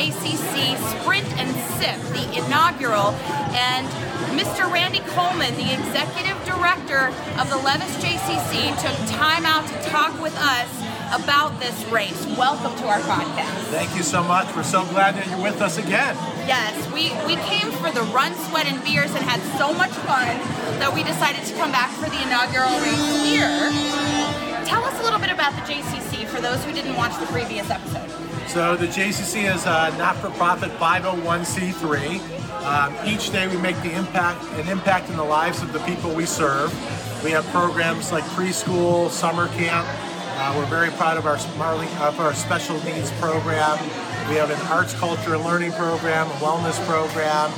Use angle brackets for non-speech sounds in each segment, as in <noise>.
JCC Sprint and Sip, the inaugural, and Mr. Randy Coleman, the executive director of the Levis JCC, took time out to talk with us about this race. Welcome to our podcast. Thank you so much. We're so glad that you're with us again. Yes, we, we came for the run, sweat, and beers and had so much fun that we decided to come back for the inaugural race here. Tell us a little bit about the JCC for those who didn't watch the previous episode. So the JCC is a not-for-profit 501c3. Um, each day we make the impact an impact in the lives of the people we serve. We have programs like preschool, summer camp. Uh, we're very proud of our of our special needs program. We have an arts, culture, and learning program, a wellness program.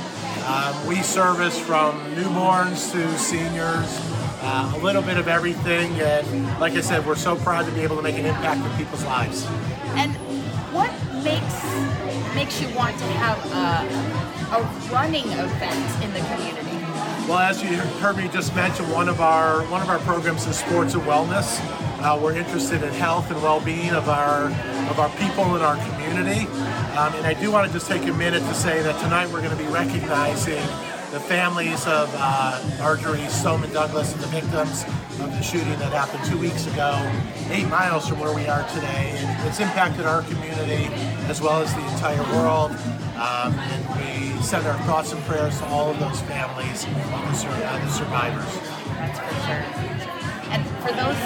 Um, we service from newborns to seniors, uh, a little bit of everything. And like I said, we're so proud to be able to make an impact in people's lives. And what makes makes you want to have a, a running event in the community? Well, as you heard me just mention, one of our one of our programs is sports and wellness. Uh, we're interested in health and well-being of our of our people in our community, um, and I do want to just take a minute to say that tonight we're going to be recognizing the families of uh, Marjory Stoneman Douglas and the victims of the shooting that happened two weeks ago, eight miles from where we are today. And it's impacted our community as well as the entire world. Um, and we send our thoughts and prayers to all of those families and the, uh, the survivors. That's for sure. And for those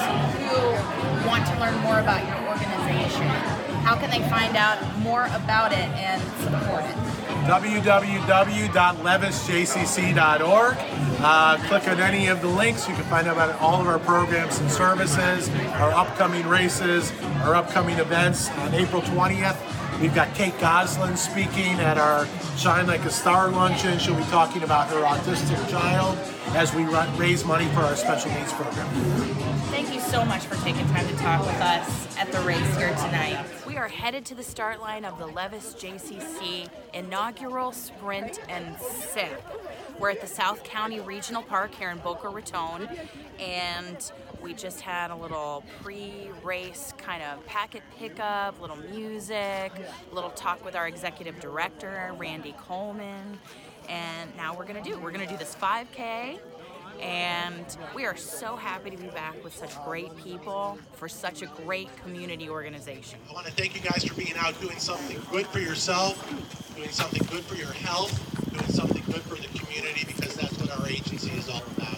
who want to learn more about your organization, how can they find out more about it and support it? www.levisjcc.org. Uh, click on any of the links. You can find out about all of our programs and services, our upcoming races, our upcoming events. On April 20th, we've got Kate Gosselin speaking at our Shine Like a Star luncheon. She'll be talking about her autistic child as we run, raise money for our special needs program. Thank you so much for taking time to talk with us at the race here tonight. We are headed to the start line of the Levis JCC inaugural sprint and sip. We're at the South County Regional Park here in Boca Raton, and we just had a little pre-race kind of packet pickup, little music, a little talk with our executive director, Randy Coleman, and now we're gonna do we're gonna do this 5K and we are so happy to be back with such great people for such a great community organization. I want to thank you guys for being out doing something good for yourself, doing something good for your health, doing something good for the community because that's what our agency is all about.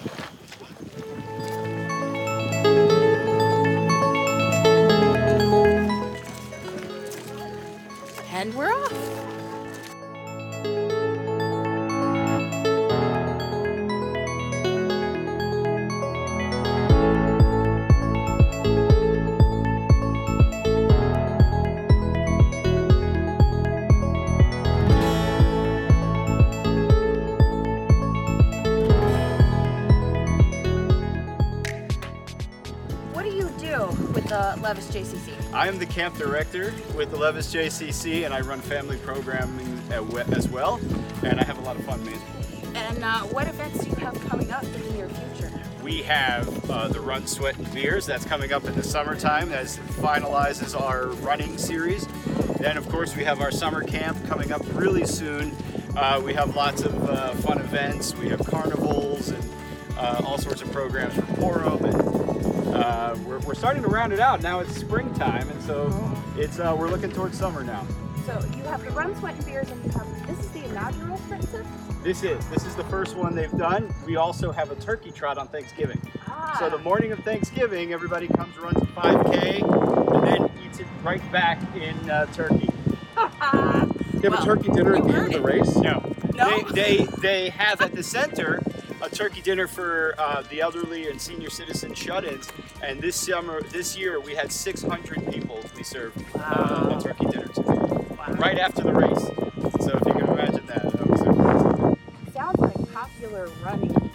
Levis JCC? I am the camp director with the Levis JCC, and I run family programming as well. And I have a lot of fun. And uh, what events do you have coming up in the near future? We have uh, the Run, Sweat, and Beers that's coming up in the summertime as it finalizes our running series. Then, of course, we have our summer camp coming up really soon. Uh, we have lots of uh, fun events. We have carnivals and uh, all sorts of programs for Purim. And uh, we're, we're starting to round it out. Now it's springtime, and so it's uh, we're looking towards summer now. So you have the Run, Sweat, and Beers, and you have this is the inaugural sprint? This is this is the first one they've done. We also have a turkey trot on Thanksgiving. Ah. So the morning of Thanksgiving, everybody comes, runs a 5K, and then eats it right back in uh, Turkey. <laughs> You have Well, a turkey dinner at the end of the race? No, No? They, they they have at the center a turkey dinner for uh, the elderly and senior citizen shut-ins. And this summer, this year, we had 600 people we served uh, a turkey dinner to, right after the race. So if you can imagine that, that was super. Sounds like popular running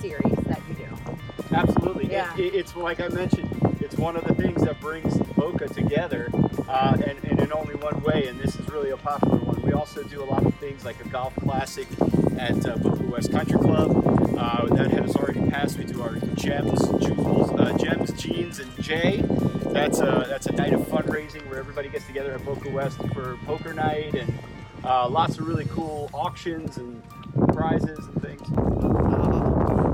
series that you do. Absolutely. Yeah. It, it- it's like I mentioned, it's one of the things that brings Boca together, uh, and, and in only one way, and this is really a popular one. We also do a lot of things like a golf classic at uh, Boca West Country Club. Uh, that has already passed. We do our gems, jewels, uh, gems, jeans, and J. That's a that's a night of fundraising where everybody gets together at Boca West for poker night and uh, lots of really cool auctions and prizes and things.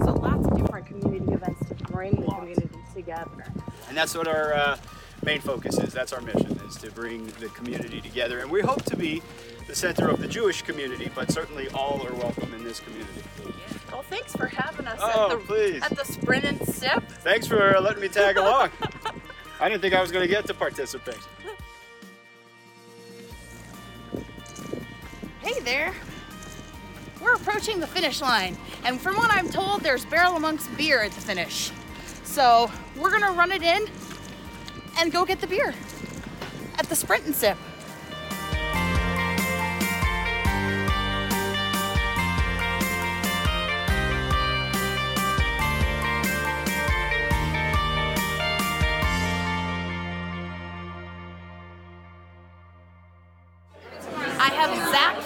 So lots of different community events to bring the community together. And that's what our uh, main focus is. That's our mission is to bring the community together. And we hope to be the center of the Jewish community, but certainly all are welcome in this community. Thanks for having us Oh, at, the, please. at the Sprint and Sip. Thanks for letting me tag <laughs> along. I didn't think I was going to get to participate. Hey there. We're approaching the finish line, and from what I'm told, there's Barrel of Monks beer at the finish. So we're gonna run it in and go get the beer at the Sprint and Sip.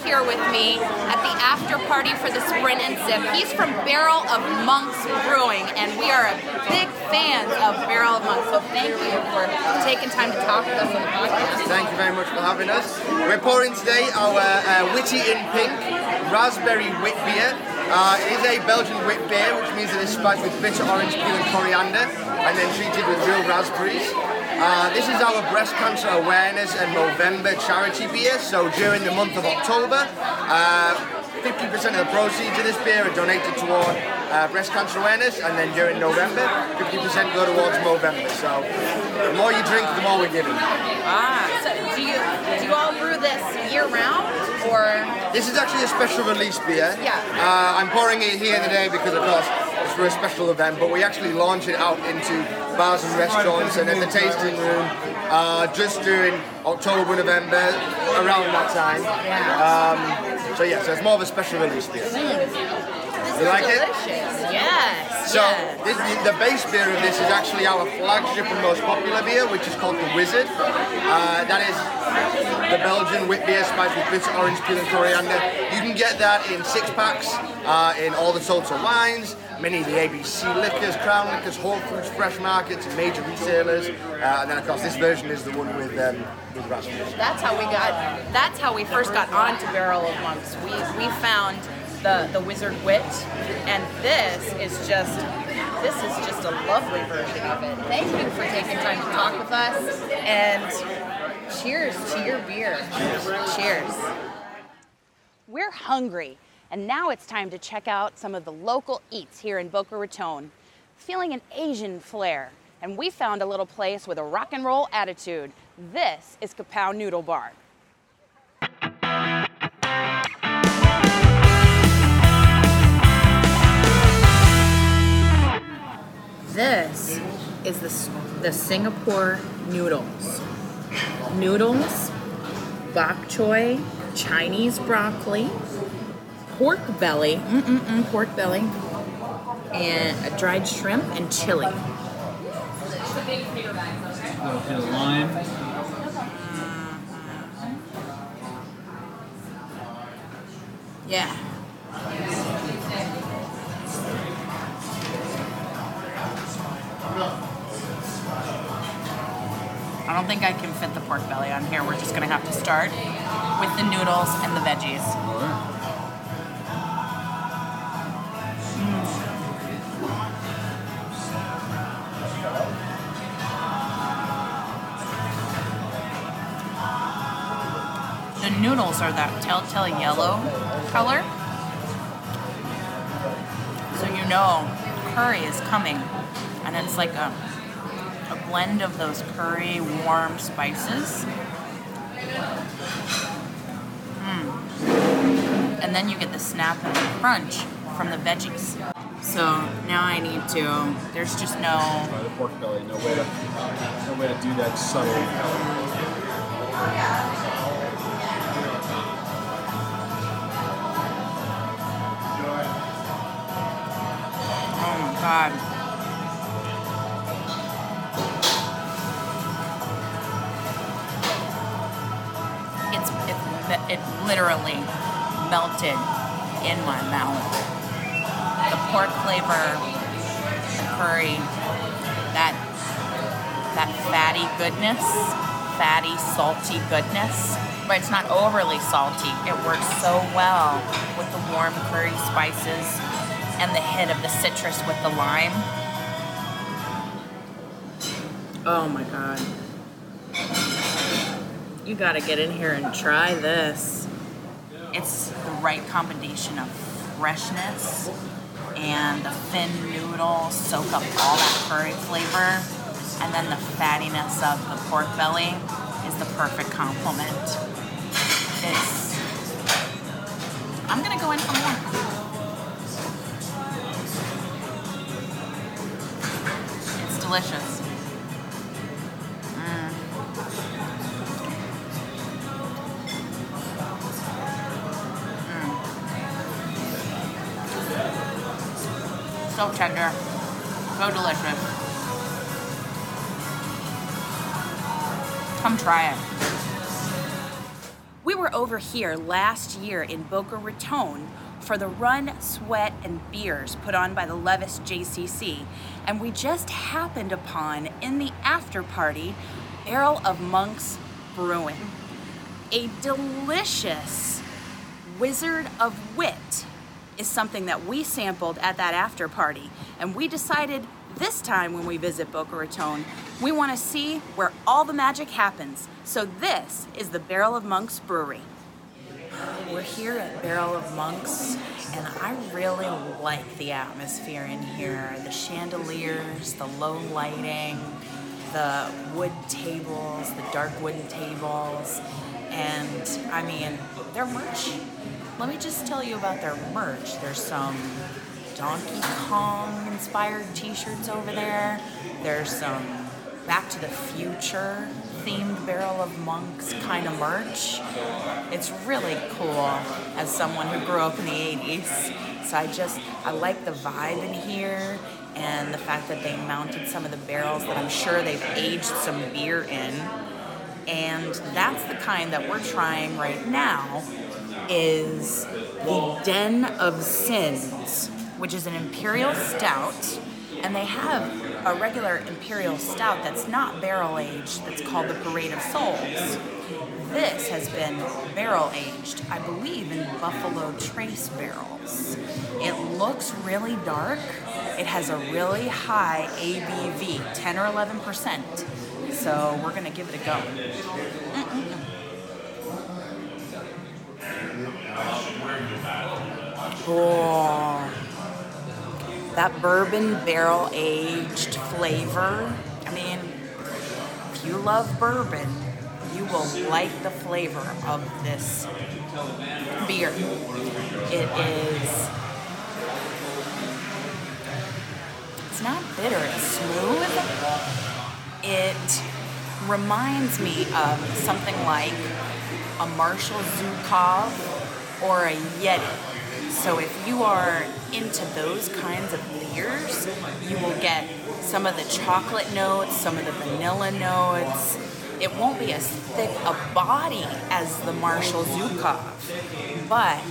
Here with me at the after party for the Sprint and Sip. He's from Barrel of Monks Brewing, and we are a big fans of Barrel of Monks. So thank you for taking time to talk with us on the podcast. Thank you very much for having us. We're pouring today our uh, Witty in Pink Raspberry Wit Beer. Uh, it is a Belgian wit beer, which means it's spiced with bitter orange peel and coriander, and then treated with real raspberries. Uh, this is our breast cancer awareness and November charity beer. So during the month of October, uh, 50% of the proceeds of this beer are donated toward uh, breast cancer awareness, and then during November, 50% go towards Movember. So the more you drink, the more we're giving. Ah, so do you do you all brew this year round or? This is actually a special release beer. Yeah. Uh, I'm pouring it here today because, of course, for a special event, but we actually launch it out into bars and restaurants and in the tasting room uh, just during October, November, around that time. Um, so, yeah, so it's more of a special release beer. This You like it? Yes. So yes. this, the base beer of this is actually our flagship and most popular beer, which is called the Wizard. Uh, that is the Belgian wit beer spiced with bitter orange peel and coriander. You can get that in six packs uh, in all the total wines, many of the ABC liquors, Crown liquors, Whole Foods, Fresh Markets, major retailers. Uh, and then of course this version is the one with um, with raspberries. That's how we got. That's how we first got onto Barrel of Monks. We we found the the Wizard Wit, and this is just this is just a lovely version of it. Thank you for taking time to talk with us, and cheers to your beer. Cheers. We're hungry, and now it's time to check out some of the local eats here in Boca Raton. Feeling an Asian flair, and we found a little place with a rock and roll attitude. This is Kapow Noodle Bar. This is the, the Singapore noodles. Noodles, bok choy, Chinese broccoli, pork belly, mm-mm-mm, pork belly, and a dried shrimp and chili. little bit of lime. Mm-hmm. Yeah. I don't think I can fit the pork belly on here. We're just gonna have to start with the noodles and the veggies. Are that telltale yellow color. So you know curry is coming. And it's like a, a blend of those curry warm spices. Mm. And then you get the snap and the crunch from the veggies. So now I need to, there's just no, By the pork belly, no way to, no way to do that subtly. Literally melted in my mouth. The pork flavor, the curry, that that fatty goodness, fatty, salty goodness, but it's not overly salty. It works so well with the warm curry spices and the hit of the citrus with the lime. Oh my god. You gotta get in here and try this. It's the right combination of freshness and the thin noodles soak up all that curry flavor, and then the fattiness of the pork belly is the perfect complement. It's. I'm gonna go in for more. It's delicious. So tender. So delicious. Come try it. We were over here last year in Boca Raton for the Run, Sweat, and Beers put on by the Levis JCC, and we just happened upon in the after party Barrel of Monks Brewing. A delicious Wizard of Wit is something that we sampled at that after party. And we decided this time when we visit Boca Raton, we want to see where all the magic happens. So this is the Barrel of Monks Brewery. We're here at Barrel of Monks, and I really like the atmosphere in here. The chandeliers, the low lighting, the wood tables, the dark wooden tables, and I mean, their merch. Let me just tell you about their merch. There's some Donkey Kong inspired t shirts over there, there's some Back to the Future themed Barrel of Monks kind of merch. It's really cool as someone who grew up in the 80s. So I just, I like the vibe in here and the fact that they mounted some of the barrels that I'm sure they've aged some beer in. And that's the kind that we're trying right now is the Den of Sins, which is an imperial stout. And they have a regular imperial stout that's not barrel aged, that's called the Parade of Souls. This has been barrel aged, I believe, in Buffalo Trace barrels. It looks really dark. It has a really high ABV, 10 or 11%. So we're gonna give it a go. Mm-mm-mm. Oh, that bourbon barrel aged flavor. I mean, if you love bourbon, you will like the flavor of this beer. It is. It's not bitter, it's smooth. It reminds me of something like a Marshal Zhukov or a Yeti. So if you are into those kinds of beers, you will get some of the chocolate notes, some of the vanilla notes. It won't be as thick a body as the Marshal Zhukov, but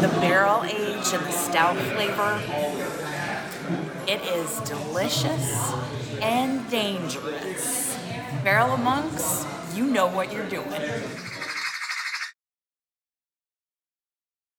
the, barrel age and the stout flavor, it is delicious and dangerous. Barrel of Monks, you know what you're doing.